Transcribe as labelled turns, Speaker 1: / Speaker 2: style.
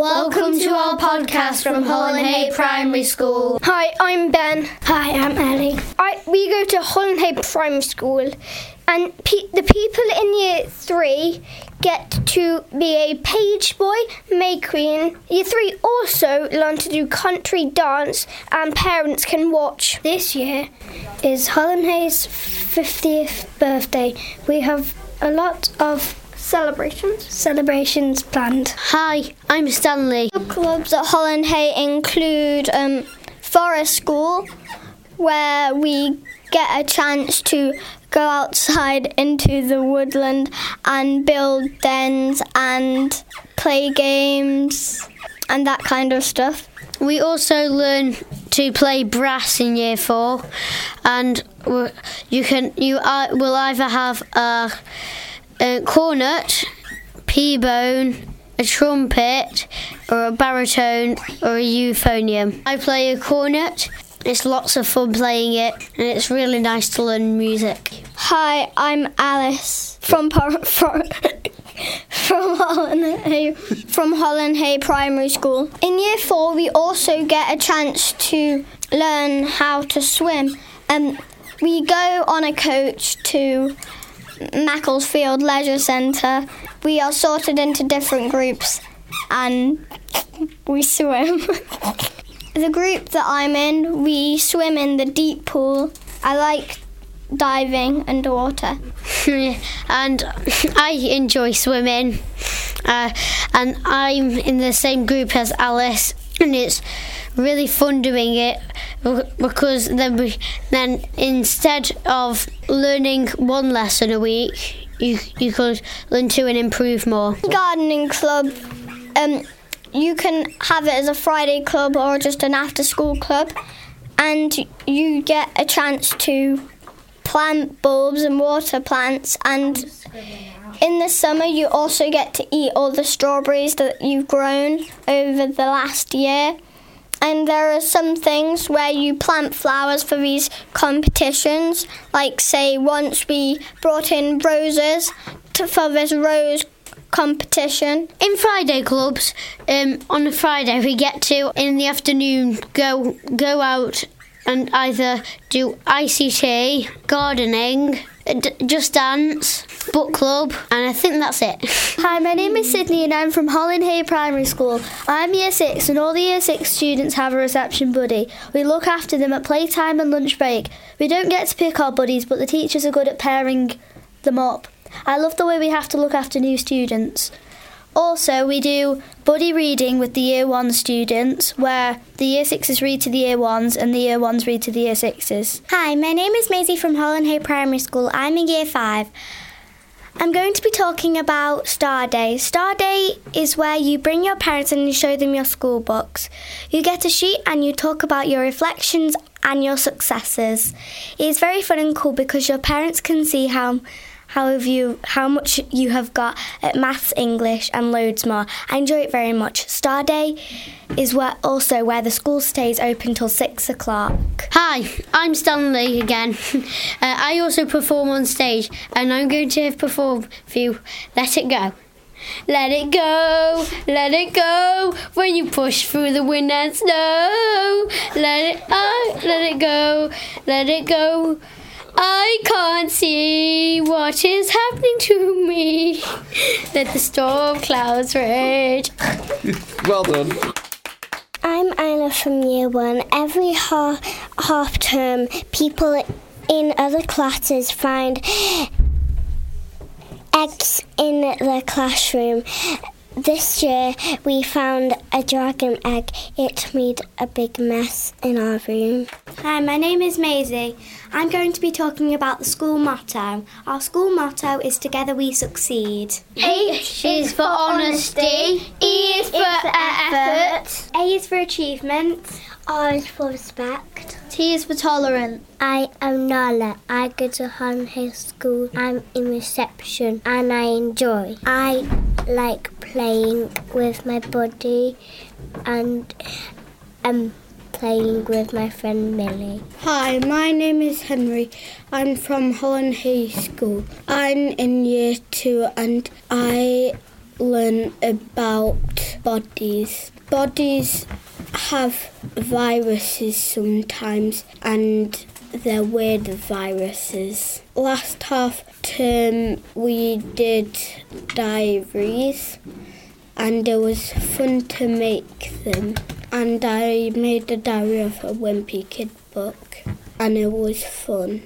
Speaker 1: Welcome to our podcast from Hollinhey Primary School.
Speaker 2: Hi, I'm Ben.
Speaker 3: Hi, I'm Ellie.
Speaker 2: I, we go to Hollinhey Primary School, and pe- the people in year three get to be a page boy, May Queen. Year three also learn to do country dance, and parents can watch.
Speaker 3: This year is Hollinhey's 50th birthday. We have a lot of
Speaker 2: Celebrations.
Speaker 3: celebrations planned.
Speaker 1: Hi, I'm Stanley.
Speaker 2: The Clubs at Hollinhey include um, Forest School, where we get a chance to go outside into the woodland and build dens and play games and that kind of stuff.
Speaker 1: We also learn to play brass in year four, and w- you can you uh, will either have a, a cornet, pBone, a trumpet, or a baritone, or a euphonium. I play a cornet. It's lots of fun playing it, and it's really nice to learn music.
Speaker 2: Hi, I'm Alice from Par- from, from Hollinhey from Hollinhey Primary School. In year four, we also get a chance to learn how to swim. Um, we go on a coach to Macclesfield Leisure Centre. We are sorted into different groups, and we swim. the group that I'm in, we swim in the deep pool. I like diving underwater.
Speaker 1: and I enjoy swimming. Uh, and I'm in the same group as Alice, and it's really fun doing it because then we then instead of learning one lesson a week, you you could learn two and improve more.
Speaker 2: Gardening club. Um, you can have it as a Friday club or just an after school club, and you get a chance to plant bulbs and water plants. And in the summer, you also get to eat all the strawberries that you've grown over the last year. And there are some things where you plant flowers for these competitions. Like, say, once we brought in roses to, for this rose competition.
Speaker 1: In Friday clubs, um, on a Friday we get to in the afternoon go go out and either do ICT, gardening, just dance, book club, and I think that's it.
Speaker 3: Hi, my name is Sydney and I'm from Hollinhey Primary School. I'm year six and all the year six students have a reception buddy. We look after them at playtime and lunch break. We don't get to pick our buddies, but the teachers are good at pairing them up. I love the way we have to look after new students. Also, we do buddy reading with the year one students, where the year sixes read to the year ones and the year ones read to the year sixes.
Speaker 4: Hi, my name is Maisie from Hollinhey Primary School. I'm in year five. I'm going to be talking about Star Day. Star Day is where you bring your parents and you show them your school books. You get a sheet and you talk about your reflections and your successes. It's very fun and cool because your parents can see how how have you how much you have got at maths, English and loads more. I enjoy it very much. Star Day is where also where the school stays open till six o'clock.
Speaker 1: Hi, I'm Stanley again. uh, I also perform on stage, and I'm going to perform for you Let It Go. Let it go, let it go, when you push through the wind and snow. Let it, oh, let it go, let it go. I can't see what is happening to me. Let the storm clouds rage.
Speaker 5: Well done.
Speaker 4: I'm Isla from year one. Every half, half term, people in other classes find eggs in the classroom. This year we found a dragon egg. It made a big mess in our room.
Speaker 3: Hi, my name is Maisie. I'm going to be talking about the school motto. Our school motto is Together We Succeed.
Speaker 1: H is for honesty, E is for effort.
Speaker 3: A is for achievement.
Speaker 4: R is for respect.
Speaker 3: T is for tolerance.
Speaker 4: I am Nala. I go to Holland Hill School. I'm in reception and I enjoy. I like playing with my body and um playing with my friend Millie.
Speaker 3: Hi, my name is Henry. I'm from Hollinhey School. I'm in year two and I
Speaker 6: learn about bodies. Bodies have viruses sometimes and they're weird viruses. Last half term we did diaries and it was fun to make them. And I made a diary of a Wimpy Kid book and it was fun.